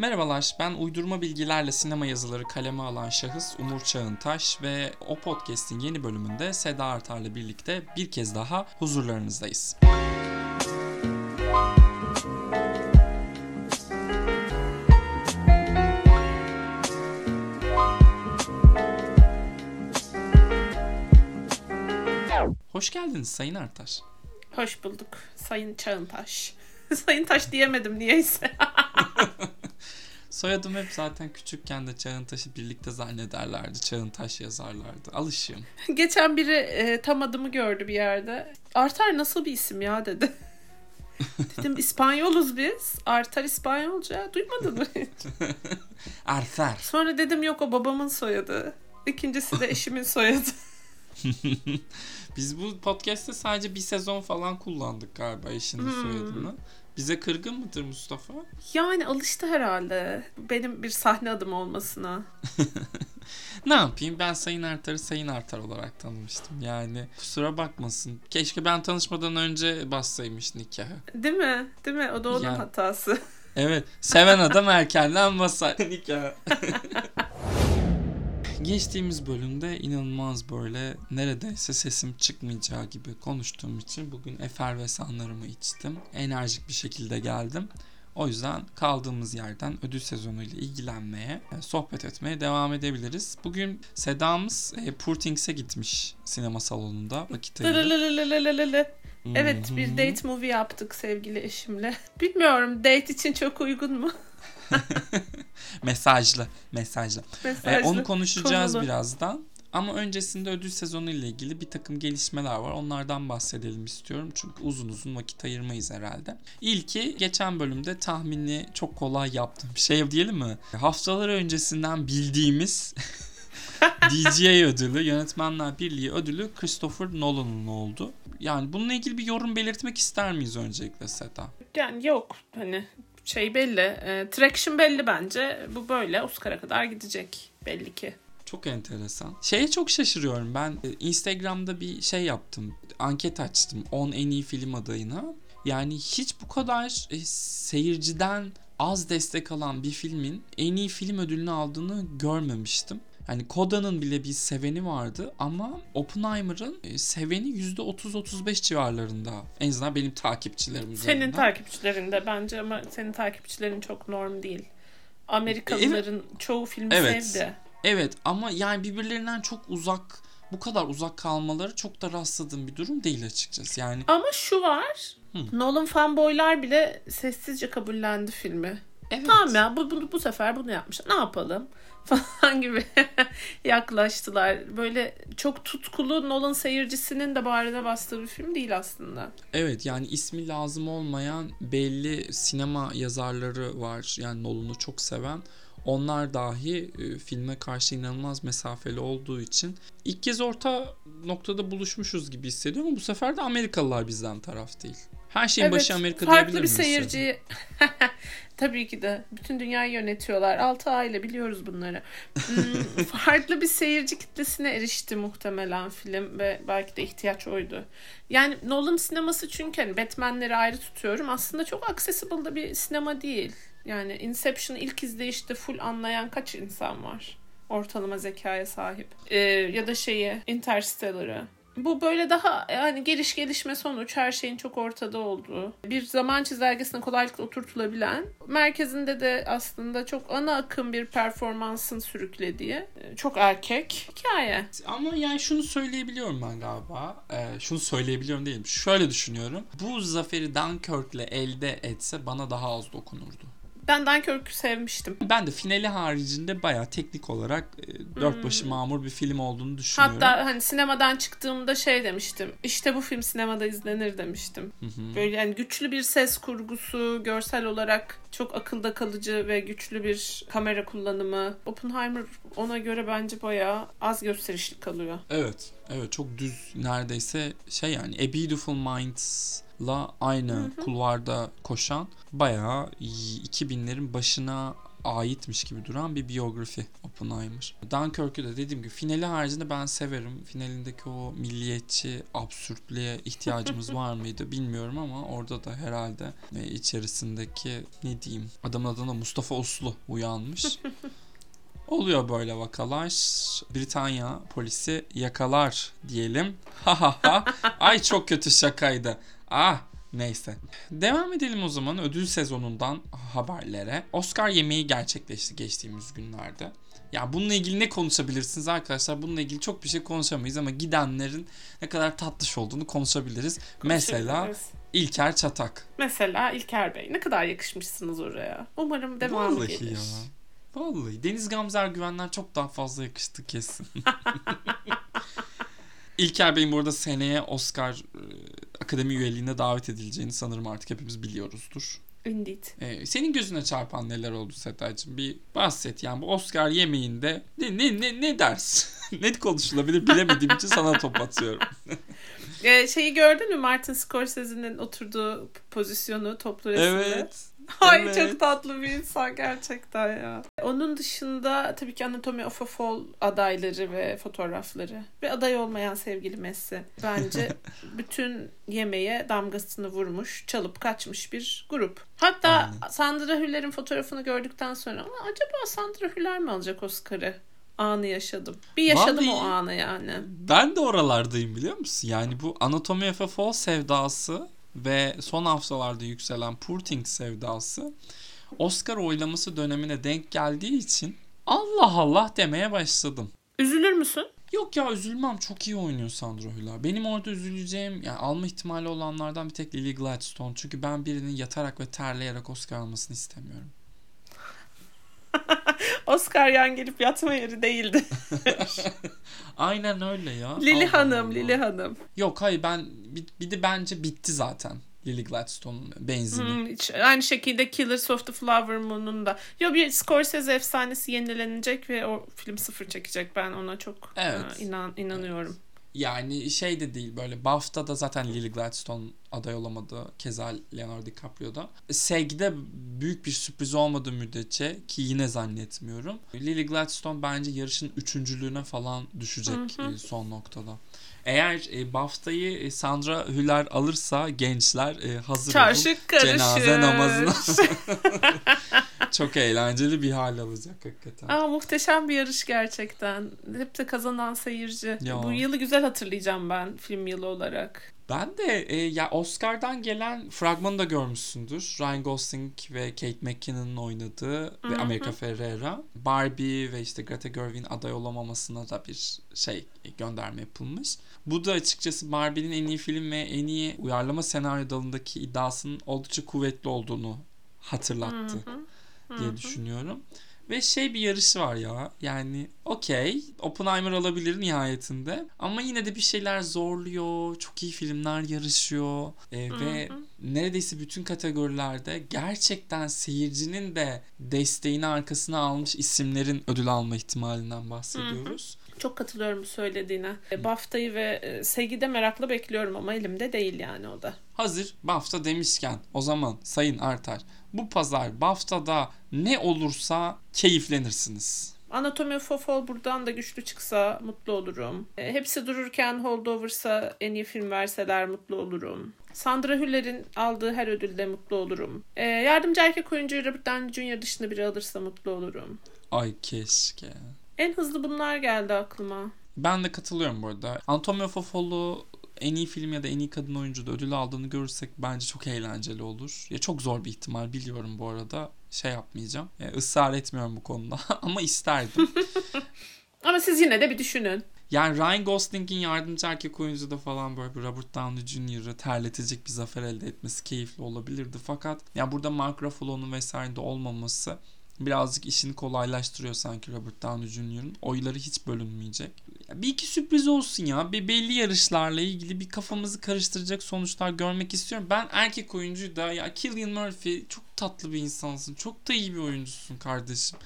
Merhabalar, ben uydurma bilgilerle sinema yazıları kaleme alan şahıs Umur Çağıntaş ve o podcast'in yeni bölümünde Seda Artar'la birlikte bir kez daha huzurlarınızdayız. Hoş geldiniz Sayın Artar. Hoş bulduk Sayın Çağıntaş. Sayın Taş diyemedim niyeyse. Soyadım hep zaten küçükken de Çağıntaş'ı birlikte zannederlerdi. Çağıntaş yazarlardı. Alışığım. Geçen biri e, tam adımı gördü bir yerde. Artar nasıl bir isim ya dedi. Dedim İspanyoluz biz. Artar İspanyolca. Duymadın mı hiç? Artar. Sonra dedim yok o babamın soyadı. İkincisi de eşimin soyadı. Biz bu podcast'te sadece bir sezon falan kullandık galiba eşinin Hmm. soyadını. Bize kırgın mıdır Mustafa? Yani alıştı herhalde. Benim bir sahne adım olmasına. Ne yapayım ben Sayın Artar'ı Sayın Artar olarak tanımıştım. Yani kusura bakmasın. Keşke ben tanışmadan önce bassaymış nikahı. Değil mi? Değil mi? O da onun Yani. hatası. Evet seven adam erkenden basar nikahı. Geçtiğimiz bölümde inanılmaz böyle neredeyse sesim çıkmayacağı gibi konuştuğum için bugün efervesanlarımı içtim. Enerjik bir şekilde geldim. O yüzden kaldığımız yerden ödül sezonuyla ilgilenmeye, e, sohbet etmeye devam edebiliriz. Bugün Seda'mız e, Poor Things'e gitmiş sinema salonunda vakit ayırıp. Evet bir date movie yaptık sevgili eşimle. Bilmiyorum date için çok uygun mu? Mesajlı, mesajlı. E, Mesajlı, onu konuşacağız konulu. birazdan. Ama öncesinde ödül sezonu ile ilgili bir takım gelişmeler var. Onlardan bahsedelim istiyorum. Çünkü uzun uzun vakit ayırmayız herhalde. İlki geçen bölümde tahmini çok kolay yaptım. Bir şey diyelim mi? Haftalar öncesinden bildiğimiz DGA ödülü, Yönetmenler Birliği ödülü Christopher Nolan'ın oldu. Yani bununla ilgili bir yorum belirtmek ister miyiz öncelikle Seda? Yani yok hani şey belli. E, traction belli bence. Bu böyle Oscar'a kadar gidecek belli ki. Çok enteresan. Şeye çok şaşırıyorum ben. e, Instagram'da bir şey yaptım. Anket açtım 10 en iyi film adayına. Yani hiç bu kadar e, seyirciden az destek alan bir filmin en iyi film ödülünü aldığını görmemiştim. Yani Koda'nın bile bir seveni vardı ama Oppenheimer'ın e, seveni %30-35 civarlarında. En azından benim takipçilerim üzerinden. Senin takipçilerinde bence ama senin takipçilerin çok norm değil. Amerikalıların çoğu filmi Evet. sevdi. Evet ama yani birbirlerinden çok uzak bu kadar uzak kalmaları çok da rastladığım bir durum değil açıkçası. Yani Ama şu var. Hı. Nolan fanboylar bile sessizce kabullendi filmi. evet. Tamam ya bu, bu, bu sefer bunu yapmışlar. Ne yapalım? Falan gibi yaklaştılar. Böyle çok tutkulu Nolan seyircisinin de bağrına bastığı bir film değil aslında. Evet yani ismi lazım olmayan belli sinema yazarları var. Yani Nolan'ı çok seven. Onlar dahi e, filme karşı inanılmaz mesafeli olduğu için ilk kez orta noktada buluşmuşuz gibi hissediyorum bu sefer de Amerikalılar bizden taraf değil. Her şeyin başı Amerika farklı diyebilir bir miyiz Seda? seyirci. Tabii ki de. Bütün dünyayı yönetiyorlar. 6 aile biliyoruz bunları. Hmm, farklı bir seyirci kitlesine erişti muhtemelen film ve belki de ihtiyaç oydu. Yani Nolan sineması çünkü hani Batman'leri ayrı tutuyorum. Aslında çok accessible da bir sinema değil. Yani Inception'ı ilk izleyişte full anlayan kaç insan var? Ortalama zekaya sahip. Ee, ya da şeyi Interstellar'ı. Bu böyle daha yani geliş gelişme sonuç her şeyin çok ortada olduğu bir zaman çizelgesine kolaylıkla oturtulabilen merkezinde de aslında çok ana akım bir performansın sürüklediği e, çok erkek hikaye. Ama yani şunu söyleyebiliyorum ben galiba. Ee, şunu söyleyebiliyorum değilim. Şöyle düşünüyorum. Bu zaferi Dunkirk'le elde etse bana daha az dokunurdu. Ben Dunkirk'ü sevmiştim. Ben de finali haricinde bayağı teknik olarak e, dört başı mamur bir film olduğunu düşünüyorum. Hmm. Hatta hani sinemadan çıktığımda şey demiştim. İşte bu film sinemada izlenir demiştim. Hı hı. Böyle yani güçlü bir ses kurgusu, görsel olarak çok akılda kalıcı ve güçlü bir kamera kullanımı. Oppenheimer ona göre bence bayağı az gösterişli kalıyor. Evet. Evet çok düz neredeyse şey yani A Beautiful Minds'la aynı kulvarda koşan bayağı 2000'lerin başına aitmiş gibi duran bir biyografi Oppenheimer. Dunkirk'ü de dediğim gibi finali haricinde ben severim. Finalindeki o milliyetçi absürtlüğe ihtiyacımız var mıydı bilmiyorum ama orada da herhalde e, içerisindeki ne diyeyim adamın adına Mustafa Uslu uyanmış. Oluyor böyle vakalar. Britanya polisi yakalar diyelim. Ha ha ha. Ay çok kötü şakaydı. Ah Neyse. Devam edelim o zaman ödül sezonundan haberlere. Oscar yemeği gerçekleşti geçtiğimiz günlerde. Ya bununla ilgili ne konuşabilirsiniz arkadaşlar? Bununla ilgili çok bir şey konuşamayız ama gidenlerin ne kadar tatlış olduğunu konuşabiliriz. Mesela. İlker Çatak. Mesela İlker Bey. Ne kadar yakışmışsınız oraya. Umarım devamı Vallahi gelir. ya. Vallahi Deniz Gamze Güvenler çok daha fazla yakıştı kesin. İlker Bey'in burada seneye Oscar e, Akademi üyeliğine davet edileceğini sanırım artık hepimiz biliyoruzdur. Indeed. Ee, senin gözüne çarpan neler oldu Sedacığım? Bir bahset yani bu Oscar yemeğinde ne ne ne, ne dersin? ne konuşulabilir bilemediğim için sana top atıyorum. Ee, şeyi gördün mü Martin Scorsese'nin oturduğu pozisyonu toplu resimde? evet. Ay evet. çok tatlı bir insan gerçekten ya. Onun dışında tabii ki Anatomy of a Fall adayları ve fotoğrafları. Ve aday olmayan sevgili Messi. Bence bütün yemeğe damgasını vurmuş, çalıp kaçmış bir grup. Hatta Aynen. Sandra Hüller'in fotoğrafını gördükten sonra "Aa, acaba Sandra Hüller mi alacak Oscar'ı? Anı yaşadım. Bir yaşadım o Vallahi- anı yani. Ben de oralardayım biliyor musun? Yani bu Anatomy of a Fall sevdası ve son haftalarda yükselen Poor Things sevdası Oscar oylaması dönemine denk geldiği için Allah Allah demeye başladım. Üzülür müsün? Yok ya üzülmem çok iyi oynuyor Sandra Hüller. Benim orada üzüleceğim yani alma ihtimali olanlardan bir tek Lily Gladstone. Çünkü ben birinin yatarak ve terleyerek Oscar almasını istemiyorum. Oscar yan gelip yatma yeri değildi. Aynen öyle ya. Lili Allah Hanım, Allah. Lili Hanım. Yok hayır ben bir, de bence bitti zaten Lily Gladstone'un benzini. Hmm, hiç- aynı şekilde Killers of the Flower Moon'un da. Yo bir Scorsese efsanesi yenilenecek ve o film sıfır çekecek. Ben ona çok Evet. e, inan inanıyorum. Yani şey de değil böyle BAFTA'da zaten Lily Gladstone aday olamadı. Keza Leonardo DiCaprio'da. SEG'de büyük bir sürpriz olmadığı müddetçe ki yine zannetmiyorum. Lily Gladstone bence yarışın üçüncülüğüne falan düşecek Hı hı. e, son noktada. Eğer e, BAFTA'yı e, Sandra Hüller alırsa gençler e, hazır olun. Çarşı karışır. Cenaze namazına. Çok eğlenceli bir hal alacak hakikaten. Aa, muhteşem bir yarış gerçekten. Hep de kazanan seyirci. Ya. Bu yılı güzel hatırlayacağım ben film yılı olarak. Ben de e, ya Oscar'dan gelen fragmanı da görmüşsündür. Ryan Gosling ve Kate McKinnon'ın oynadığı ve Hı hı. America Ferrera. Barbie ve işte Greta Gerwig'in aday olamamasına da bir şey e, gönderme yapılmış. Bu da açıkçası Barbie'nin en iyi film ve en iyi uyarlama senaryo dalındaki iddiasının oldukça kuvvetli olduğunu hatırlattı Hı hı. Hı diye hı. Ve şey bir yarışı var ya yani okey Oppenheimer alabilir nihayetinde ama yine de bir şeyler zorluyor çok iyi filmler yarışıyor e, ve neredeyse bütün kategorilerde gerçekten seyircinin de desteğini arkasına almış isimlerin ödül alma ihtimalinden bahsediyoruz. Çok katılıyorum bu söylediğine. E, BAFTA'yı ve e, SEG'i de merakla bekliyorum ama elimde değil yani o da. Hazır BAFTA demişken o zaman Sayın Artar bu pazar BAFTA'da ne olursa keyiflenirsiniz. Anatomy of a Fall buradan da güçlü çıksa mutlu olurum. E, hepsi dururken Holdover'sa en iyi film verseler mutlu olurum. Sandra Hüller'in aldığı her ödülde mutlu olurum. E, yardımcı erkek oyuncu Robert Downey Jr. dışında biri alırsa mutlu olurum. Ay keşke. En hızlı bunlar geldi aklıma. Ben de katılıyorum bu arada. Anatomy of a Fall'u en iyi film ya da en iyi kadın oyuncuda ödül aldığını görürsek bence çok eğlenceli olur. Ya çok zor bir ihtimal biliyorum bu arada. Şey yapmayacağım. Ya, ısrar etmiyorum bu konuda ama isterdim. Ama siz yine de bir düşünün. yani Ryan Gosling'in yardımcı erkek oyuncuda falan böyle bir Robert Downey Jr.'ı terletecek bir zafer elde etmesi keyifli olabilirdi. Fakat ya burada Mark Ruffalo'nun vesaire olmaması birazcık işini kolaylaştırıyor sanki Robert Downey Jr.'ın. Oyları hiç bölünmeyecek. Bir iki sürpriz olsun ya. Bir belli yarışlarla ilgili bir kafamızı karıştıracak sonuçlar görmek istiyorum. Ben erkek oyuncuyu da ya Cillian Murphy çok tatlı bir insansın. Çok da iyi bir oyuncusun kardeşim.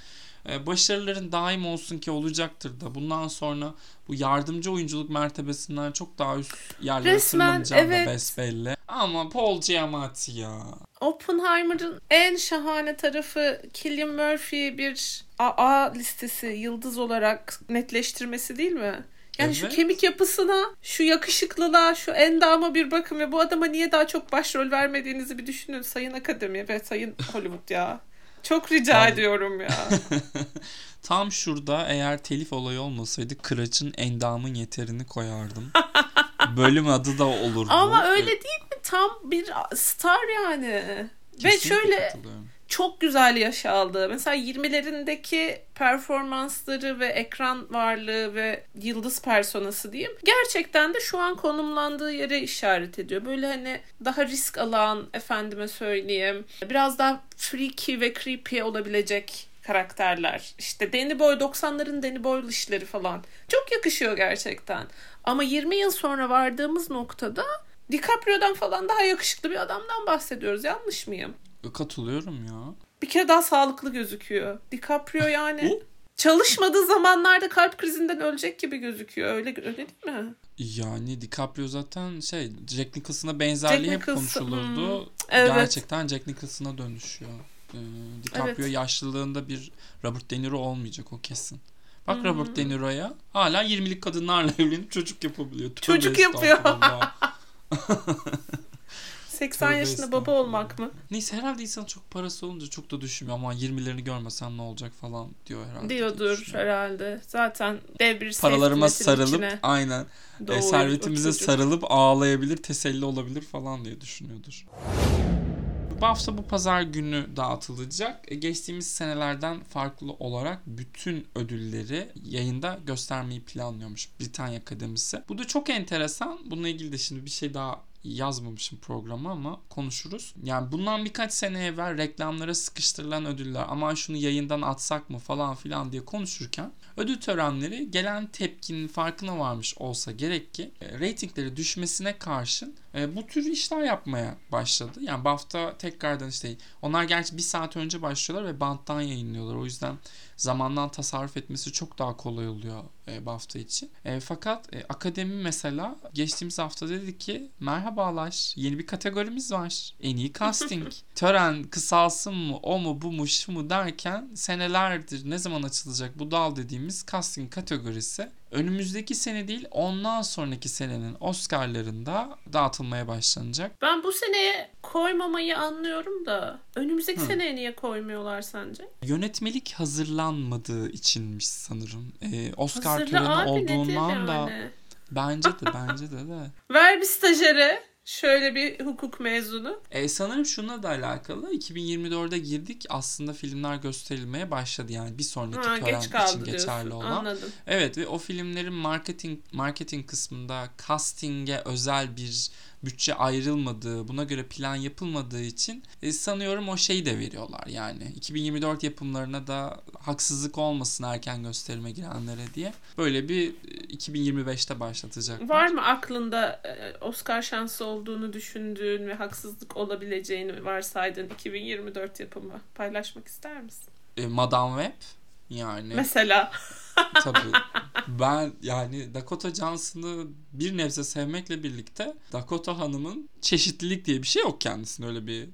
E, başarıların daim olsun ki olacaktır da. Bundan sonra bu yardımcı oyunculuk mertebesinden çok daha üst yerlere tırmanacağı evet. da besbelli. Ama Paul Giamatti ya. Oppenheimer'ın en şahane tarafı Cillian Murphy'yi bir AA listesi yıldız olarak netleştirmesi değil mi? Yani şu Evet. kemik yapısına, şu yakışıklılığa, şu endama bir bakın ve bu adama niye daha çok başrol vermediğinizi bir düşünün Sayın Akademi ve Sayın Hollywood ya. Çok rica Vallahi- ediyorum ya. Tam şurada eğer telif olayı olmasaydı Kıraç'ın endamın yeterini koyardım. Bölüm adı da olurdu. Ama öyle değil mi? Tam bir star yani. Ve Kesinlikle şöyle katılıyorum. Çok güzel yaş aldı. Mesela 20'lerindeki performansları ve ekran varlığı ve yıldız personası diyeyim. Gerçekten de şu an konumlandığı yere işaret ediyor. Böyle hani daha risk alan efendime söyleyeyim. Biraz daha freaky ve creepy olabilecek karakterler. İşte Danny Boy 90'ların Danny Boy işleri falan. Çok yakışıyor gerçekten. Ama 20 yıl sonra vardığımız noktada DiCaprio'dan falan daha yakışıklı bir adamdan bahsediyoruz. Yanlış mıyım? Katılıyorum ya. bir kere daha sağlıklı gözüküyor. DiCaprio yani çalışmadığı zamanlarda kalp krizinden ölecek gibi gözüküyor. Öyle öyle değil mi? Yani DiCaprio zaten şey Jack Nicholson'a benzerliği hep Nicholson, konuşulurdu. hmm, evet. Gerçekten Jack Nicholson'a dönüşüyor. Ee, DiCaprio Evet. yaşlılığında bir Robert De Niro olmayacak o kesin. Bak Hmm. Robert De Niro'ya hala 20'lik kadınlarla evlenip çocuk yapabiliyor. Tövbe Çocuk yapıyor. estağfurullah. 80 Tövbe yaşında baba estağfurullah. olmak mı? Neyse herhalde insan çok parası olunca çok da düşünmüyor ama 20'lerini görmesem ne olacak falan diyor herhalde. diye Diyordur düşünüyorum. herhalde. Zaten dev bir Paralarıma sarılıp içine aynen e, doğuyor o servetimize çocuk. sarılıp ağlayabilir, teselli olabilir falan diye düşünüyordur. Bu hafta bu pazar günü dağıtılacak. E, Geçtiğimiz senelerden farklı olarak bütün ödülleri yayında göstermeyi planlıyormuş Britanya Akademisi. Bu da çok enteresan. Bununla ilgili de şimdi bir şey daha yazmamışım programa ama konuşuruz. Yani bundan birkaç sene evvel reklamlara sıkıştırılan ödüller ama şunu yayından atsak mı falan filan diye konuşurken ödül törenleri gelen tepkinin farkına varmış olsa gerek ki e, reytingleri düşmesine karşın e, bu tür işler yapmaya başladı. Yani BAFTA tekrardan işte onlar gerçi bir saat önce başlıyorlar ve banttan yayınlıyorlar. O yüzden zamandan tasarruf etmesi çok daha kolay oluyor e, BAFTA için. E, fakat e, akademi mesela geçtiğimiz hafta dedi ki merhabalar yeni bir kategorimiz var. En iyi casting. Tören kısalsın mı o mu bu mu şu mu derken senelerdir ne zaman açılacak bu dal dediğimiz casting kategorisi önümüzdeki sene değil ondan sonraki senenin Oscar'larında dağıtılmaya başlanacak. Ben bu seneye koymamayı anlıyorum da önümüzdeki Hı. seneye niye koymuyorlar sence? Yönetmelik hazırlanmadığı içinmiş sanırım. Ee, Oscar Hazırla töreni abi olduğundan da yani? bence de bence de de. Ver bir stajyere şöyle bir hukuk mezunu. Ee, sanırım şuna da alakalı 2024'e girdik aslında filmler gösterilmeye başladı yani bir sonraki Ha, tören geç için geçerli olan. Anladım. Evet ve o filmlerin marketing marketing kısmında casting'e özel bir bütçe ayrılmadığı, buna göre plan yapılmadığı için e, sanıyorum o şeyi de veriyorlar yani. 2024 yapımlarına da haksızlık olmasın erken gösterime girenlere diye. Böyle bir e, 2025'te başlatacaklar. Var mı aklında e, Oscar şansı olduğunu düşündüğün ve haksızlık olabileceğini varsaydığın 2024 yapımı paylaşmak ister misin? E, Madame Web yani Mesela. tabii. Ben yani Dakota Johnson'ı bir nebze sevmekle birlikte Dakota Hanım'ın çeşitlilik diye bir şey yok kendisinde. Öyle bir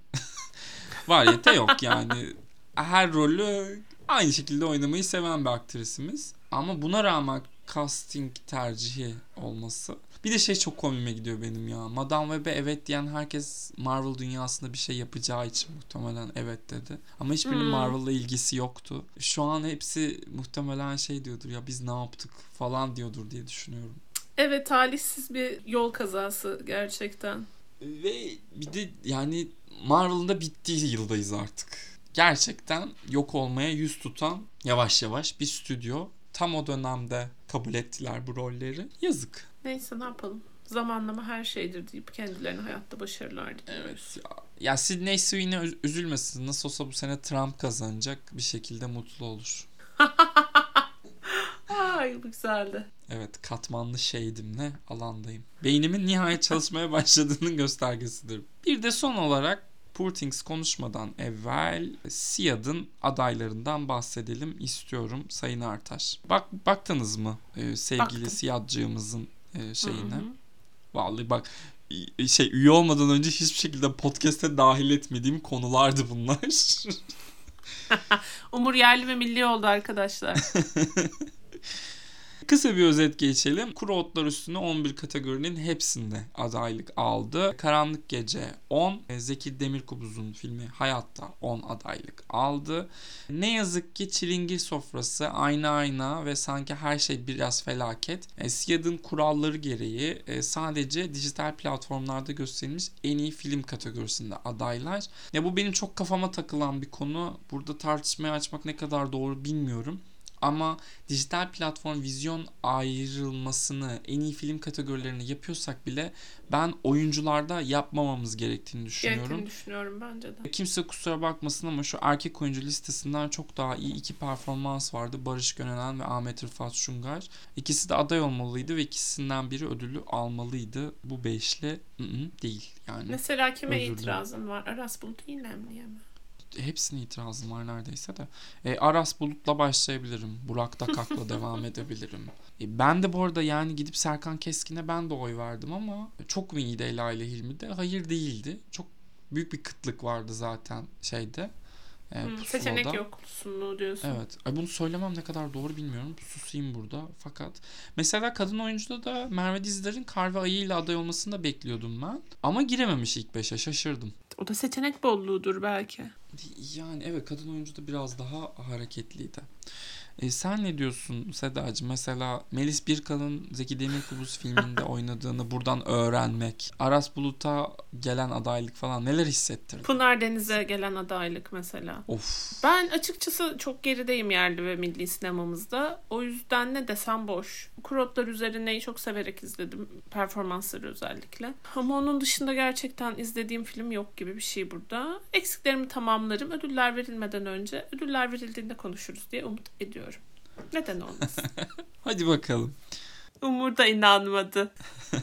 variyete yok. Yani her rolü aynı şekilde oynamayı seven bir aktrisimiz. Ama buna rağmen casting tercihi olması bir de şey çok komiğime gidiyor benim ya. Madame Web'e evet diyen herkes Marvel dünyasında bir şey yapacağı için muhtemelen evet dedi. Ama hiçbirinin Hmm. Marvel'la ilgisi yoktu. Şu an hepsi muhtemelen şey diyordur ya biz ne yaptık falan diyordur diye düşünüyorum. Evet talihsiz bir yol kazası gerçekten. Ve bir de yani Marvel'ın da bittiği yıldayız artık. Gerçekten yok olmaya yüz tutan yavaş yavaş bir stüdyo tam o dönemde kabul ettiler bu rolleri. Yazık. Neyse ne yapalım. Zamanlama her şeydir deyip kendilerine hayatta başarılar diliyoruz. Evet ya. Ya Sidney Sweeney üz- üzülmesin. Nasıl olsa bu sene Trump kazanacak. Bir şekilde mutlu olur. Ay bu güzeldi. Evet katmanlı şeydimle alandayım. Beynimin nihayet çalışmaya başladığının göstergesidir. Bir de son olarak Poor Things konuşmadan evvel Siyad'ın adaylarından bahsedelim istiyorum Sayın Artaş. Bak baktınız mı e, sevgili Baktım. E, şeyine? Hı hı. Vallahi bak şey üye olmadan önce hiçbir şekilde podcast'e dahil etmediğim konulardı bunlar. Umur yerli ve milli oldu arkadaşlar. Kısa bir özet geçelim. Kuru otlar üstüne 11 kategorinin hepsinde adaylık aldı. Karanlık Gece 10, Zeki Demirkubuz'un filmi Hayatta 10 adaylık aldı. Ne yazık ki Çilingir Sofrası, Ayna Ayna ve sanki her şey biraz felaket. E, Siyad'ın kuralları gereği e, sadece dijital platformlarda gösterilmiş en iyi film kategorisinde adaylar. Ya bu benim çok kafama takılan bir konu. Burada tartışmaya açmak ne kadar doğru bilmiyorum. Ama dijital platform vizyon ayrılmasını en iyi film kategorilerine yapıyorsak bile ben oyuncularda yapmamamız gerektiğini düşünüyorum. Gerektiğini düşünüyorum bence de. Kimse kusura bakmasın ama şu erkek oyuncu listesinden çok daha iyi iki performans vardı. Barış Gönelen ve Ahmet Rıfat Şungar. İkisi de aday olmalıydı ve ikisinden biri ödülü almalıydı. Bu beşli değil yani. Mesela kime Özür itirazın var? Aras Bulut İynemli'ye mi? Hepsine itirazım var neredeyse de. E, Aras Bulut'la başlayabilirim. Burak Dakak'la devam edebilirim. E, ben de bu arada yani gidip Serkan Keskin'e ben de oy verdim ama çok mu iyiydi Ela ile Hilmi de? Hayır değildi. Çok büyük bir kıtlık vardı zaten şeyde. E, Hmm, seçenek yoksunluğu diyorsun. Evet. Ay bunu söylemem ne kadar doğru bilmiyorum. Susayım burada. Fakat mesela kadın oyuncuda da Merve Dizdar'ın Kar ve Ayı ile aday olmasını da bekliyordum ben. Ama girememiş ilk beşe. Şaşırdım. O da seçenek bolluğudur belki. Yani evet kadın oyuncu da biraz daha hareketliydi. E, sen ne diyorsun Sedacığım? Mesela Melis Birkan'ın Zeki Demirkubuz filminde oynadığını buradan öğrenmek, Aras Bulut'a gelen adaylık falan neler hissettirdi? Pınar Deniz'e gelen adaylık mesela. Of. Ben açıkçası çok gerideyim yerli ve milli sinemamızda. O yüzden ne desem boş. Kurotlar üzerineyi çok severek izledim. Performansları özellikle. Ama onun dışında gerçekten izlediğim film yok gibi bir şey burada. Eksiklerimi tamamlarım. Ödüller verilmeden önce ödüller verildiğinde konuşuruz diye umut ediyorum. Neden olmasın? Hadi bakalım. Umur da inanmadı.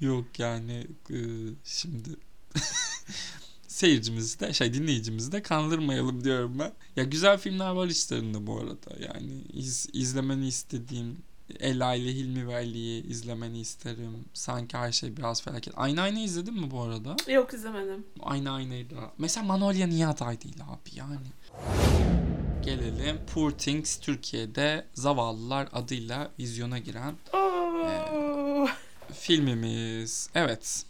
Yok yani e, şimdi seyircimizi de şey dinleyicimizi de kandırmayalım diyorum ben. Ya güzel filmler var içlerinde bu arada. Yani iz, izlemeni istediğim Ela ile Hilmi ve Ali'yi izlemeni isterim. Sanki her şey biraz felaket. Aynı aynı izledin mi bu arada? Yok izlemedim. Aynı aynıyı da. Mesela Manolya niye aday değil abi yani? Gelelim Poor Things Türkiye'de Zavallılar adıyla vizyona giren Oo. filmimiz. Evet.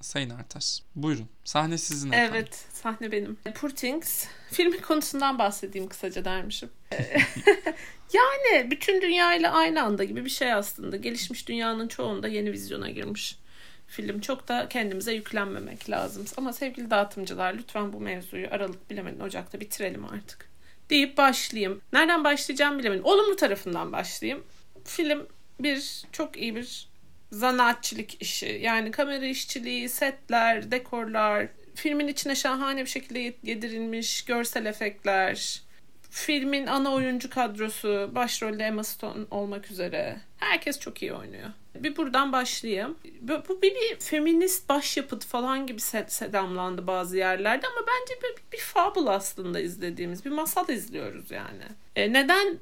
Sayın Artaş. Buyurun. Sahne sizin efendim. Evet, sahne benim. Poor Things. Filmin konusundan bahsedeyim kısaca dermişim. yani bütün dünya ile aynı anda gibi bir şey aslında. Gelişmiş dünyanın çoğunda yeni vizyona girmiş film. Çok da kendimize yüklenmemek lazım. Ama sevgili dağıtımcılar lütfen bu mevzuyu Aralık bilemedin Ocak'ta bitirelim artık. Deyip başlayayım. Nereden başlayacağım bilemedim. Olumlu tarafından başlayayım. Film bir çok iyi bir zanaatçılık işi. Yani kamera işçiliği, setler, dekorlar, filmin içine şahane bir şekilde yedirilmiş görsel efektler, filmin ana oyuncu kadrosu, başrolde Emma Stone olmak üzere. Herkes çok iyi oynuyor. Bir buradan başlayayım. Bu, bir, bir feminist başyapıt falan gibi se- sedamlandı bazı yerlerde ama bence bir, bir fable aslında izlediğimiz. Bir masal izliyoruz yani. E, neden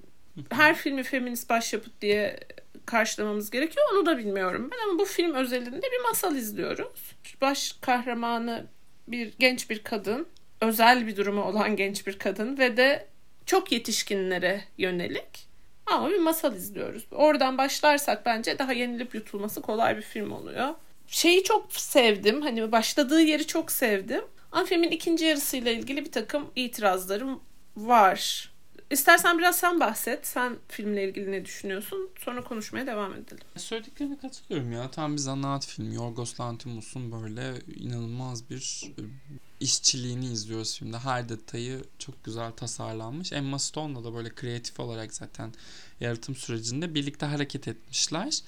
her filmi feminist başyapıt diye karşılamamız gerekiyor onu da bilmiyorum ben ama bu film özelinde bir masal izliyoruz. Baş kahramanı bir genç bir kadın, özel bir durumu olan genç bir kadın ve de çok yetişkinlere yönelik ama bir masal izliyoruz. Oradan başlarsak bence daha yenilip yutulması kolay bir film oluyor. Şeyi çok sevdim. Hani başladığı yeri çok sevdim. Ama filmin ikinci yarısıyla ilgili bir takım itirazlarım var. İstersen biraz sen bahset. Sen filmle ilgili ne düşünüyorsun? Sonra konuşmaya devam edelim. Söylediklerine katılıyorum ya. Tam bir zanaat filmi. Yorgos Lanthimos'un böyle inanılmaz bir e, işçiliğini izliyoruz şimdi. Her detayı çok güzel tasarlanmış. Emma Stone'la da böyle kreatif olarak zaten yaratım sürecinde birlikte hareket etmişler.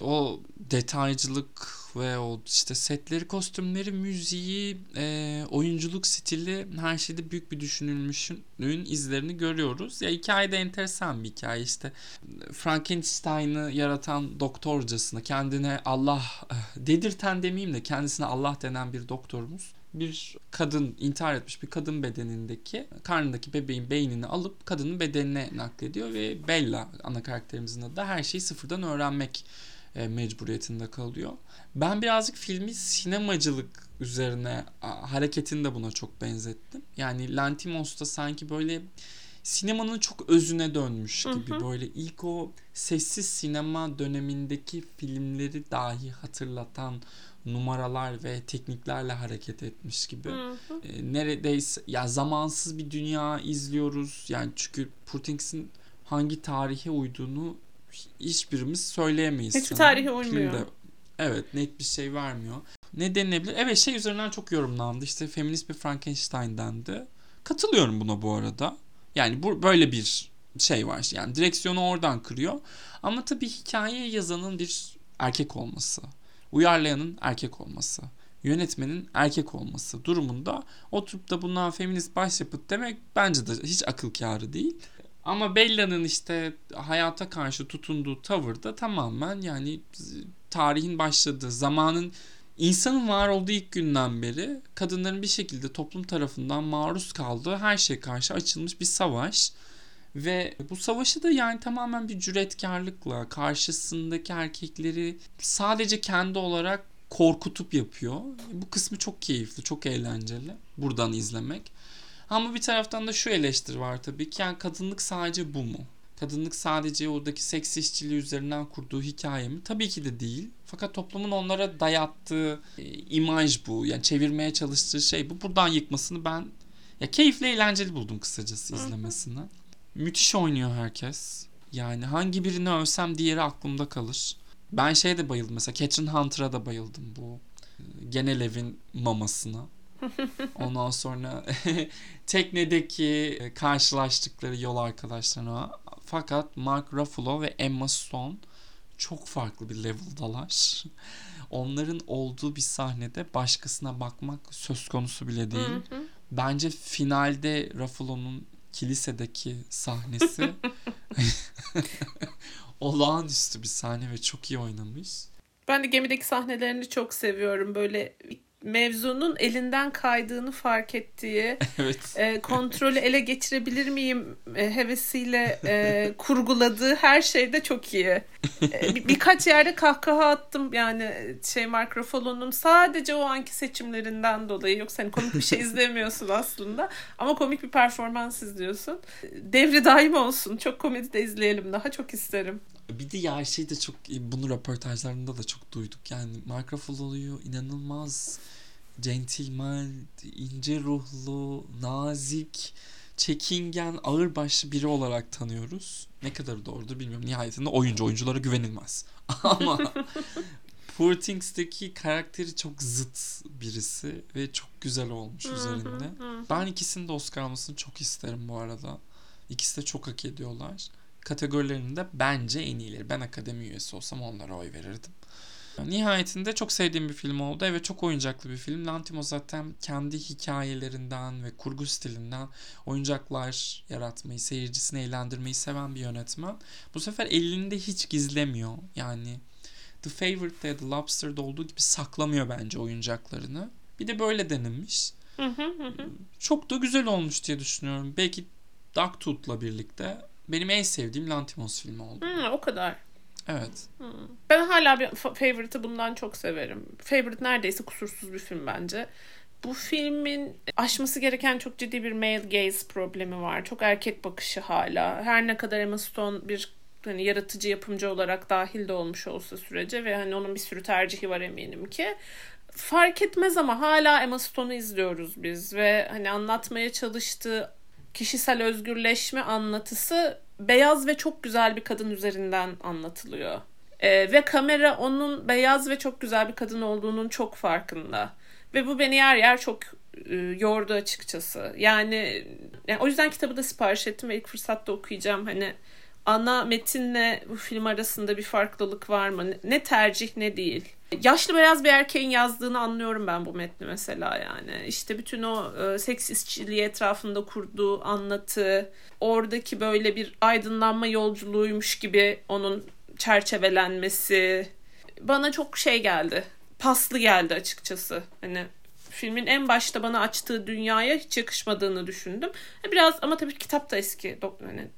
O detaycılık ve o işte setleri, kostümleri, müziği, e, oyunculuk stili her şeyde büyük bir düşünülmüşün izlerini görüyoruz. Ya hikaye de enteresan bir hikaye işte. Frankenstein'ı yaratan doktorcasına kendine Allah eh, dedirten demeyeyim de kendisine Allah denen bir doktorumuz bir kadın intihar etmiş bir kadın bedenindeki karnındaki bebeğin beynini alıp kadının bedenine naklediyor ve Bella ana karakterimizin adı da her şeyi sıfırdan öğrenmek mecburiyetinde kalıyor. Ben birazcık filmi sinemacılık üzerine hareketini de buna çok benzettim. Yani Lantimos da sanki böyle sinemanın çok özüne dönmüş gibi hı hı. böyle ilk o sessiz sinema dönemindeki filmleri dahi hatırlatan numaralar ve tekniklerle hareket etmiş gibi. Hı hı. E, neredeyse ya zamansız bir dünya izliyoruz. Yani çünkü Purtings'in hangi tarihe uyduğunu hiçbirimiz söyleyemeyiz. Hiçbir tarihe uymuyor. Filmde, evet net bir şey vermiyor. Ne denilebilir? Evet şey üzerinden çok yorumlandı. İşte feminist bir Frankenstein dendi. Katılıyorum buna bu arada. Yani bu böyle bir şey var. Yani direksiyonu oradan kırıyor. Ama tabii hikaye yazanın bir erkek olması. Uyarlayanın erkek olması. Yönetmenin erkek olması durumunda oturup da bundan feminist başyapıt demek bence de hiç akıl kârı değil. Ama Bella'nın işte hayata karşı tutunduğu tavır da tamamen yani tarihin başladığı zamanın insanın var olduğu ilk günden beri kadınların bir şekilde toplum tarafından maruz kaldığı her şeye karşı açılmış bir savaş. Ve bu savaşı da yani tamamen bir cüretkarlıkla karşısındaki erkekleri sadece kendi olarak korkutup yapıyor. Bu kısmı çok keyifli, çok eğlenceli buradan izlemek. Ama bir taraftan da şu eleştiri var tabii ki. Yani kadınlık sadece bu mu? Kadınlık sadece oradaki seks işçiliği üzerinden kurduğu hikaye mi? Tabii ki de değil. Fakat toplumun onlara dayattığı e, imaj bu. Yani çevirmeye çalıştığı şey bu. Buradan yıkmasını ben ya keyifli eğlenceli buldum kısacası izlemesini. Müthiş oynuyor herkes. Yani hangi birini övsem diğeri aklımda kalır. Ben şeye de bayıldım mesela Catherine Hunter'a da bayıldım bu e, genel evin mamasına. Ondan sonra teknedeki e, karşılaştıkları yol arkadaşlarına fakat Mark Ruffalo ve Emma Stone çok farklı bir level'dalar. Onların olduğu bir sahnede başkasına bakmak söz konusu bile değil. Bence finalde Ruffalo'nun kilisedeki sahnesi olağanüstü bir sahne ve çok iyi oynamış. Ben de gemideki sahnelerini çok seviyorum. Böyle mevzunun elinden kaydığını fark ettiği, evet. e, kontrolü ele geçirebilir miyim e, hevesiyle e, kurguladığı her şey de çok iyi. E, bir, birkaç yerde kahkaha attım yani şey Mark Ruffalo'nun sadece o anki seçimlerinden dolayı yoksa hani komik bir şey izlemiyorsun aslında ama komik bir performans izliyorsun. Devri daim olsun. Çok komedi de izleyelim daha çok isterim. Bir de ya şey de çok bunu röportajlarında da çok duyduk yani Mark Ruffalo'yu inanılmaz centilmen, ince ruhlu, nazik, çekingen, ağırbaşlı biri olarak tanıyoruz. Ne kadar doğrudur bilmiyorum. Nihayetinde oyuncu oyunculara güvenilmez. Ama Poor Things'teki karakteri çok zıt birisi ve çok güzel olmuş üzerinde. ben ikisinin de Oscar almasını çok isterim bu arada. İkisi de çok hak ediyorlar. Kategorilerinde bence en iyileri. Ben akademi üyesi olsam onlara oy verirdim. Nihayetinde çok sevdiğim bir film oldu. Evet çok oyuncaklı bir film. Lantimo zaten kendi hikayelerinden ve kurgu stilinden oyuncaklar yaratmayı, seyircisini eğlendirmeyi seven bir yönetmen. Bu sefer elinde hiç gizlemiyor. Yani The Favorite'de, The Lobster'da olduğu gibi saklamıyor bence oyuncaklarını. Bir de böyle denemiş. çok da güzel olmuş diye düşünüyorum. Belki Dogtooth'la birlikte benim en sevdiğim Lantimos filmi oldu. Hmm, o kadar. Evet. Hmm. Ben hala bir favorite'ı bundan çok severim. Favorite neredeyse kusursuz bir film bence. Bu filmin aşması gereken çok ciddi bir male gaze problemi var. Çok erkek bakışı hala. Her ne kadar Emma Stone bir hani yaratıcı yapımcı olarak dahil de olmuş olsa sürece ve hani onun bir sürü tercihi var eminim ki fark etmez ama hala Emma Stone'u izliyoruz biz ve hani anlatmaya çalıştığı kişisel özgürleşme anlatısı beyaz ve çok güzel bir kadın üzerinden anlatılıyor. Ee, ve kamera onun beyaz ve çok güzel bir kadın olduğunun çok farkında. Ve bu beni yer yer çok e, yordu açıkçası. Yani, yani o yüzden kitabı da sipariş ettim ve ilk fırsatta okuyacağım. Hani ana metinle bu film arasında bir farklılık var mı? Ne tercih ne değil. Yaşlı beyaz bir erkeğin yazdığını anlıyorum ben bu metni mesela yani. İşte bütün o e, seks işçiliği etrafında kurduğu anlatı, oradaki böyle bir aydınlanma yolculuğuymuş gibi onun çerçevelenmesi bana çok şey geldi. Paslı geldi açıkçası. Hani filmin en başta bana açtığı dünyaya hiç yakışmadığını düşündüm. Biraz ama tabii kitap da eski. Hani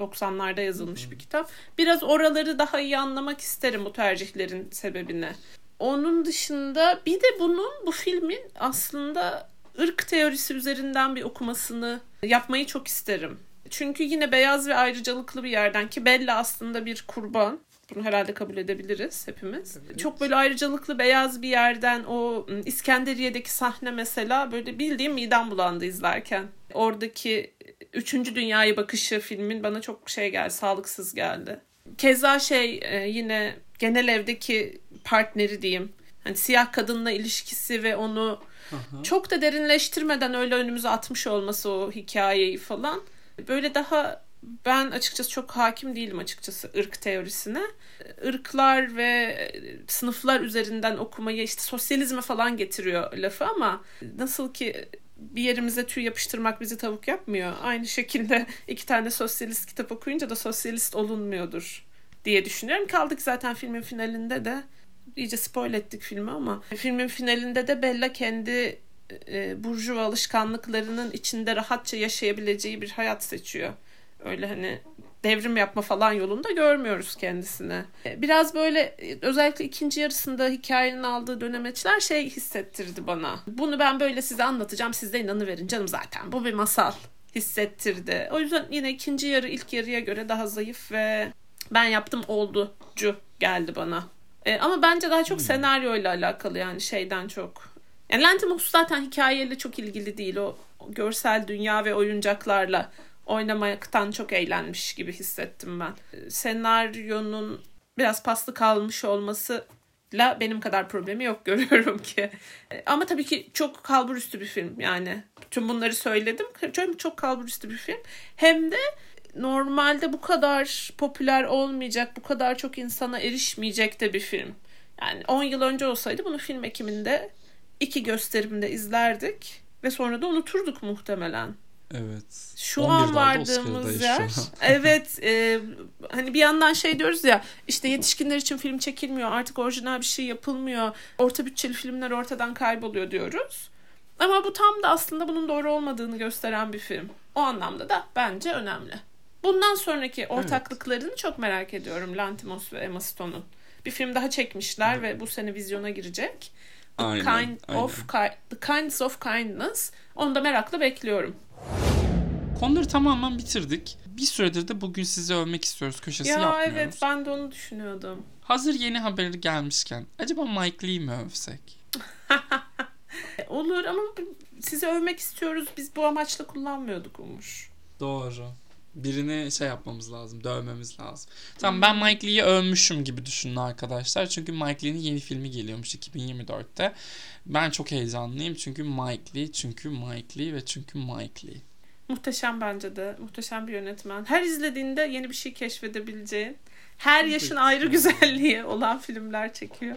90'larda yazılmış bir kitap. Biraz oraları daha iyi anlamak isterim bu tercihlerin sebebini. Onun dışında bir de bunun bu filmin aslında ırk teorisi üzerinden bir okumasını yapmayı çok isterim. Çünkü yine beyaz ve ayrıcalıklı bir yerden ki Bella aslında bir kurban. Bunu herhalde kabul edebiliriz hepimiz. Evet. Çok böyle ayrıcalıklı beyaz bir yerden o ıı, İskenderiye'deki sahne mesela böyle bildiğim midem bulandı izlerken. Oradaki üçüncü dünyaya bakışı filmin bana çok şey geldi, sağlıksız geldi. Keza şey e, yine genel evdeki partneri diyeyim. Hani siyah kadınla ilişkisi ve onu Aha. çok da derinleştirmeden öyle önümüze atmış olması o hikayeyi falan. Böyle daha ben açıkçası çok hakim değilim açıkçası ırk teorisine. Irklar ve sınıflar üzerinden okumayı işte sosyalizme falan getiriyor lafı ama nasıl ki bir yerimize tüy yapıştırmak bizi tavuk yapmıyor. Aynı şekilde iki tane sosyalist kitap okuyunca da sosyalist olunmuyordur diye düşünüyorum. Kaldık zaten filmin finalinde de iyice spoil ettik filmi ama filmin finalinde de Bella kendi e, burjuva alışkanlıklarının içinde rahatça yaşayabileceği bir hayat seçiyor. Öyle hani devrim yapma falan yolunda görmüyoruz kendisini. Biraz böyle özellikle ikinci yarısında hikayenin aldığı dönemeçler şey hissettirdi bana. Bunu ben böyle size anlatacağım siz de inanıverin canım zaten bu bir masal hissettirdi. O yüzden yine ikinci yarı ilk yarıya göre daha zayıf ve ben yaptım olducu geldi bana. E, ama bence daha çok hmm. senaryoyla alakalı yani şeyden çok. Yani Lantimos zaten hikayeyle çok ilgili değil. O, o görsel dünya ve oyuncaklarla oynamaktan çok eğlenmiş gibi hissettim ben. Senaryonun biraz paslı kalmış olması la benim kadar problemi yok görüyorum ki. Ama tabii ki çok kalburüstü bir film yani. Tüm bunları söyledim. Çok, çok kalburüstü bir film. Hem de normalde bu kadar popüler olmayacak, bu kadar çok insana erişmeyecek de bir film. Yani 10 yıl önce olsaydı bunu film ekiminde iki gösterimde izlerdik ve sonra da unuturduk muhtemelen. Evet. Şu an vardığımız yer. evet. E, hani bir yandan şey diyoruz ya işte yetişkinler için film çekilmiyor. Artık orijinal bir şey yapılmıyor. Orta bütçeli filmler ortadan kayboluyor diyoruz. Ama bu tam da aslında bunun doğru olmadığını gösteren bir film. O anlamda da bence önemli. Bundan sonraki ortaklıklarını evet. çok merak ediyorum Lantimos ve Emma Stone'un. Bir film daha çekmişler ve bu sene vizyona girecek. The aynen, kind aynen. of The Kinds of Kindness. Onu da merakla bekliyorum. Konuları tamamen bitirdik. Bir süredir de bugün sizi övmek istiyoruz köşesi ya, yapmıyoruz. Ya evet ben de onu düşünüyordum. Hazır yeni haberi gelmişken acaba Mike Lee mi övsek? Olur ama sizi övmek istiyoruz. Biz bu amaçla kullanmıyorduk Umur. Doğru. Birini şey yapmamız lazım, dövmemiz lazım. Tamam ben Mike Lee'yi övmüşüm gibi düşünün arkadaşlar. Çünkü Mike Lee'nin yeni filmi geliyormuş 2024'te. Ben çok heyecanlıyım çünkü Mike Lee, çünkü Mike Lee ve çünkü Mike Lee. Muhteşem bence de. Muhteşem bir yönetmen. Her izlediğinde yeni bir şey keşfedebileceğin, her yaşın ayrı güzelliği olan filmler çekiyor.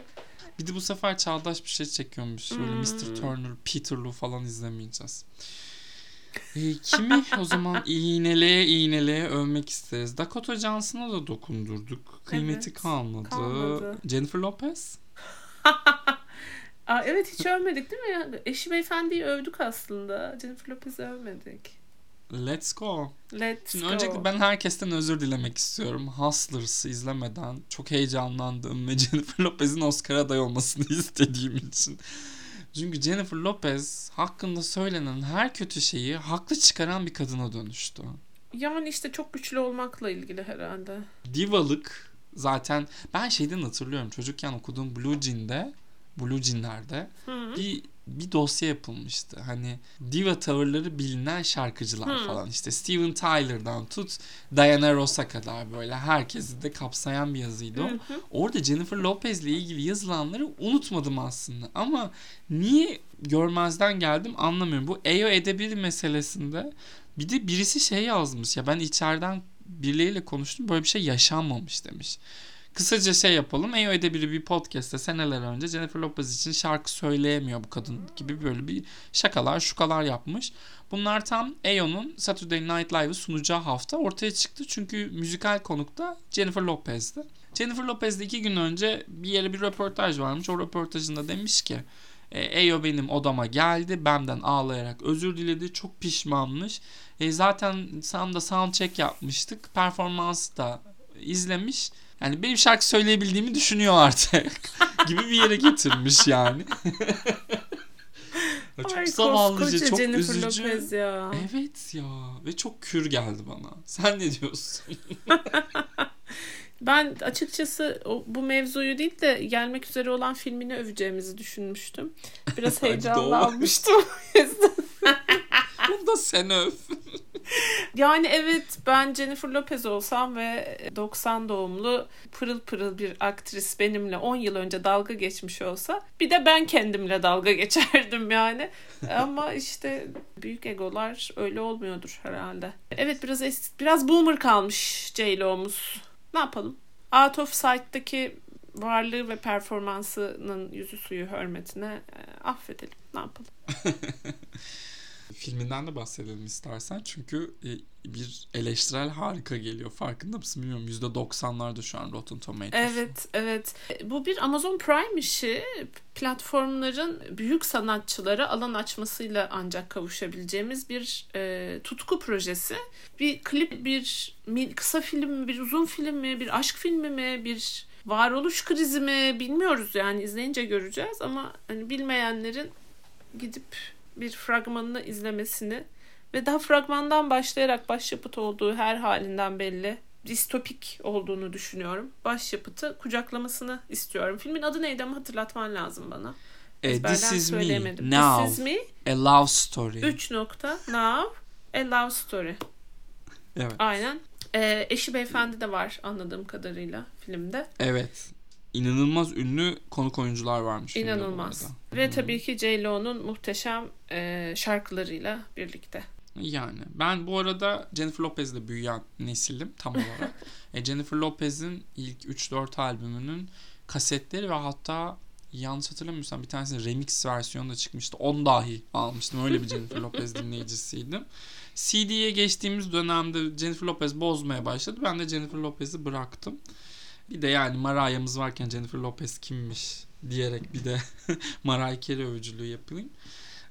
Bir de bu sefer çağdaş bir şey çekiyormuş. Böyle hmm. Mr. Turner, Peterloo falan izlemeyeceğiz. E, kimi o zaman iğneleye iğneleye övmek isteriz. Dakota Johnson'a da dokundurduk. Kıymeti evet, kalmadı. kalmadı. Jennifer Lopez? Aa, evet hiç övmedik değil mi? Eşi beyefendiyi övdük aslında. Jennifer Lopez'i övmedik. Let's go. Let's Şimdi go. öncelikle ben herkesten özür dilemek istiyorum. Hustlers'ı izlemeden çok heyecanlandım ve Jennifer Lopez'in Oscar aday olmasını istediğim için. Çünkü Jennifer Lopez hakkında söylenen her kötü şeyi haklı çıkaran bir kadına dönüştü. Yani işte çok güçlü olmakla ilgili herhalde. Divalık zaten ben şeyden hatırlıyorum çocukken okuduğum Blue Jean'de Blue Jean'lerde bir bir dosya yapılmıştı. Hani diva tavırları bilinen şarkıcılar hmm. falan işte Steven Tyler'dan tut Diana Ross'a kadar böyle herkesi de kapsayan bir yazıydı o. Orada Jennifer Lopez ile ilgili yazılanları unutmadım aslında ama niye görmezden geldim anlamıyorum. Bu EO edebilir meselesinde bir de birisi şey yazmış ya ben içeriden birileriyle konuştum böyle bir şey yaşanmamış demiş. Kısaca şey yapalım. EO Edebiri bir podcast'te seneler önce Jennifer Lopez için şarkı söyleyemiyor bu kadın gibi böyle bir şakalar şukalar yapmış. Bunlar tam EO'nun Saturday Night Live'ı sunacağı hafta ortaya çıktı. Çünkü müzikal konukta Jennifer Lopez'di. Jennifer Lopez de iki gün önce bir yere bir röportaj varmış. O röportajında demiş ki Eyo benim odama geldi. Benden ağlayarak özür diledi. Çok pişmanmış. E, zaten tam da soundcheck yapmıştık. Performansı da izlemiş. Yani benim şarkı söyleyebildiğimi düşünüyor artık. gibi bir yere getirmiş yani. çok Ay, zavallıca, çok Jennifer üzücü. Lopez ya. Evet ya ve çok kür geldi bana. Sen ne diyorsun? Ben açıkçası bu mevzuyu değil de gelmek üzere olan filmini öveceğimizi düşünmüştüm. Biraz yüzden. Bunu da sen öv. Yani evet ben Jennifer Lopez olsam ve 90 doğumlu pırıl pırıl bir aktris benimle 10 yıl önce dalga geçmiş olsa bir de ben kendimle dalga geçerdim yani. Ama işte büyük egolar öyle olmuyordur herhalde. Evet biraz es- biraz boomer kalmış J-Lo'muz. Ne yapalım? Out of Sight'taki varlığı ve performansının yüzü suyu hürmetine e, affedelim. Ne yapalım? Filminden de bahsedelim istersen. Çünkü e, bir eleştirel harika geliyor. Farkında mısın bilmiyorum. %90'larda şu an Rotten Tomatoes. Evet, evet. Bu bir Amazon Prime işi. Platformların büyük sanatçılara alan açmasıyla ancak kavuşabileceğimiz bir e, tutku projesi. Bir klip, bir kısa film mi, bir uzun film mi, bir aşk filmi mi, bir varoluş krizi mi bilmiyoruz yani izleyince göreceğiz ama hani bilmeyenlerin gidip bir fragmanını izlemesini ve daha fragmandan başlayarak başyapıt olduğu her halinden belli distopik olduğunu düşünüyorum. Başyapıtı kucaklamasını istiyorum. Filmin adı neydi ama hatırlatman lazım bana. E, This is me. Now. This is me. A love story. 3 nokta. Now. A love story. Evet. Aynen. Ee, eşi beyefendi de var anladığım kadarıyla filmde. Evet. İnanılmaz ünlü konuk oyuncular varmış. İnanılmaz. Ve Hı. tabii ki J-Lo'nun muhteşem e, şarkılarıyla birlikte. Yani ben bu arada Jennifer Lopez'le büyüyen nesilim tam olarak. e, Jennifer Lopez'in ilk 3-4 albümünün kasetleri ve hatta yanlış hatırlamıyorsam bir tanesinin remix versiyonu da çıkmıştı. Onu dahi almıştım. Öyle bir Jennifer Lopez dinleyicisiydim. CD'ye geçtiğimiz dönemde Jennifer Lopez bozmaya başladı. Ben de Jennifer Lopez'i bıraktım. Bir de yani Mariah'ımız varken Jennifer Lopez kimmiş diyerek bir de Mariah Carey övücülüğü yapayım.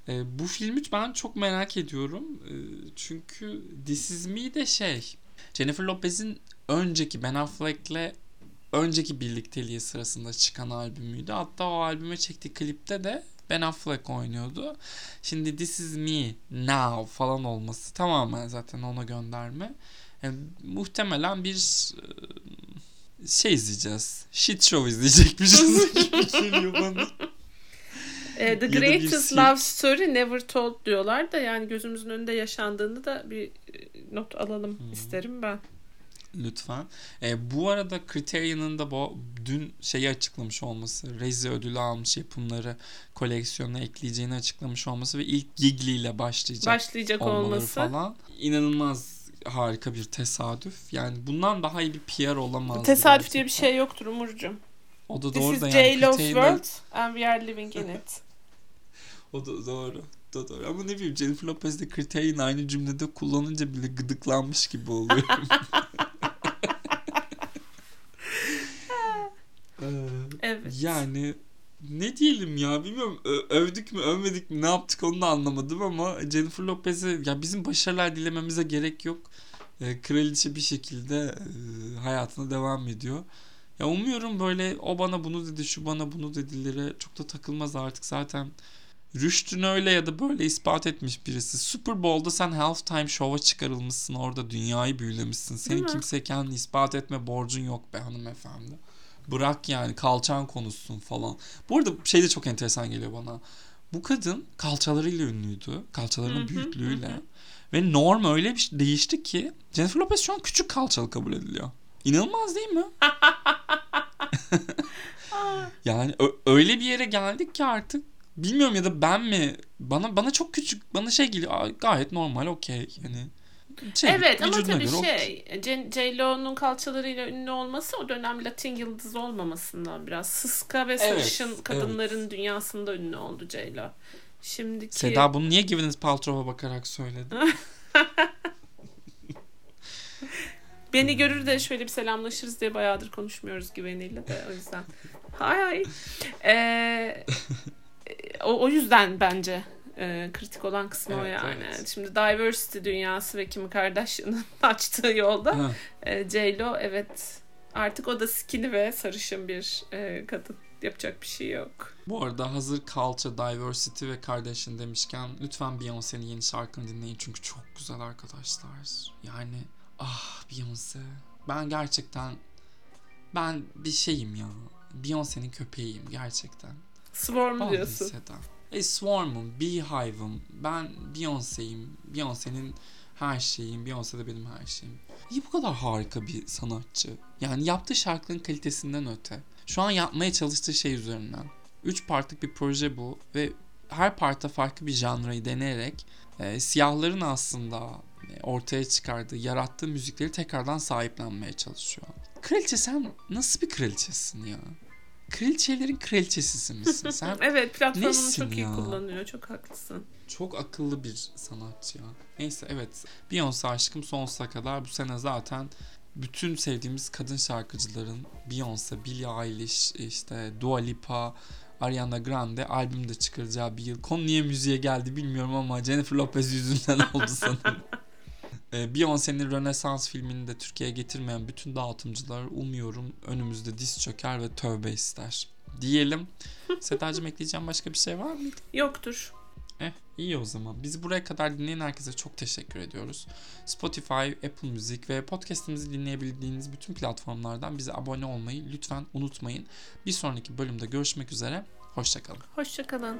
E, bu filmi ben çok merak ediyorum. E, çünkü This Is Me de şey Jennifer Lopez'in önceki Ben Affleck'le önceki birlikteliği sırasında çıkan albümüydü. Hatta o albüme çektiği klipte de Ben Affleck oynuyordu. Şimdi This Is Me Now falan olması tamamen zaten ona gönderme. E, muhtemelen bir e, şey izleyeceğiz. Shit show izleyecekmişiz gibi geliyor bana. E, The Greatest. Love Story Never Told diyorlar da yani gözümüzün önünde yaşandığını da bir e, not alalım Hı. isterim ben. Lütfen. E, bu arada Criterion'ın da bu dün şeyi açıklamış olması, Rezi ödülü almış yapımları koleksiyonuna ekleyeceğini açıklamış olması ve ilk Gigli ile başlayacak Başlayacak olması. falan. İnanılmaz harika bir tesadüf. Yani bundan daha iyi bir PR olamaz. Tesadüf diye bir şey yoktur Umurcuğum. O da This doğru is da yani J-Lo's world and we are living in it. O da doğru. Da doğru. Ama ne bileyim Jennifer Lopez de Criterion aynı cümlede kullanınca bile gıdıklanmış gibi oluyor. Ee, Evet. Yani ne diyelim ya bilmiyorum övdük mü övmedik mi ne yaptık onu da anlamadım ama Jennifer Lopez'e ya bizim başarılar dilememize gerek yok. Ee, kraliçe bir şekilde e, hayatına devam ediyor. Ya umuyorum böyle o bana bunu dedi şu bana bunu dedilere çok da takılmaz artık zaten. Rüştünü öyle ya da böyle ispat etmiş birisi. Super Bowl'da sen halftime show'a çıkarılmışsın orada dünyayı büyülemişsin. Senin kimseye kendini ispat etme borcun yok be hanımefendi. Bırak yani kalçan konuşsun falan. Bu arada şey de çok enteresan geliyor bana. Bu kadın kalçalarıyla ünlüydü. Kalçalarının büyüklüğüyle. hı hı. Ve norm öyle bir şey değişti ki Jennifer Lopez şu an küçük kalçalı kabul ediliyor. İnanılmaz değil mi? yani öyle bir yere geldik ki artık bilmiyorum ya da ben mi bana bana çok küçük bana şey geliyor gayet normal okey yani şey, evet ama tabii göre şey J- J-Lo'nun kalçalarıyla ünlü olması o dönem Latin yıldız olmamasından biraz sıska ve sarışın evet. kadınların dünyasında ünlü oldu J-Lo. Şimdiki Seda bunu niye Gwyneth Paltrow'a bakarak söyledi? beni görür de şöyle bir selamlaşırız diye bayağıdır konuşmuyoruz güveniyle de o yüzden. Hay hay. Ee, o, o yüzden bence e, kritik olan kısmı o Evet, yani. evet. Şimdi diversity dünyası ve Kim Kardashian'ın açtığı yolda Ha, e, J-Lo evet artık o da skinny ve sarışın bir e, kadın. Yapacak bir şey yok. Bu arada hazır culture, diversity ve Kardashian demişken lütfen Beyoncé'nin yeni şarkını dinleyin çünkü çok güzel arkadaşlar. Yani ah Beyoncé. Ben gerçekten ben bir şeyim ya. Beyoncé'nin köpeğiyim gerçekten. Swarm Vallahi diyorsun. Seda. E Swarm'um, Beehive'ım. Ben Beyoncé'yim. Beyoncé'nin her şeyim. Beyoncé de benim her şeyim. Niye bu kadar harika bir sanatçı? Yani yaptığı şarkının kalitesinden öte. Şu an yapmaya çalıştığı şey üzerinden. Üç partlık bir proje bu ve her parta farklı bir janrayı deneyerek e, siyahların aslında e, ortaya çıkardığı, yarattığı müzikleri tekrardan sahiplenmeye çalışıyor. Kraliçe sen nasıl bir kraliçesin ya? Kraliçelerin kraliçesisin misin sen? Evet platformunu çok iyi ya? kullanıyor. Çok haklısın. Çok akıllı bir sanatçı ya. Neyse evet. Beyoncé aşkım sonsuza kadar. Bu sene zaten bütün sevdiğimiz kadın şarkıcıların Beyoncé, Billie Eilish, işte Dua Lipa, Ariana Grande albüm de çıkaracağı bir yıl. Konu niye müziğe geldi bilmiyorum ama Jennifer Lopez yüzünden oldu sanırım. Ee, Beyoncé'nin Rönesans filmini de Türkiye'ye getirmeyen bütün dağıtımcılar umuyorum önümüzde diz çöker ve tövbe ister. Diyelim. Sedacığım ekleyeceğim başka bir şey var mı? Yoktur. Eh iyi o zaman. Bizi buraya kadar dinleyen herkese çok teşekkür ediyoruz. Spotify, Apple Music ve podcastimizi dinleyebildiğiniz bütün platformlardan bize abone olmayı lütfen unutmayın. Bir sonraki bölümde görüşmek üzere. Hoşçakalın. Hoşçakalın.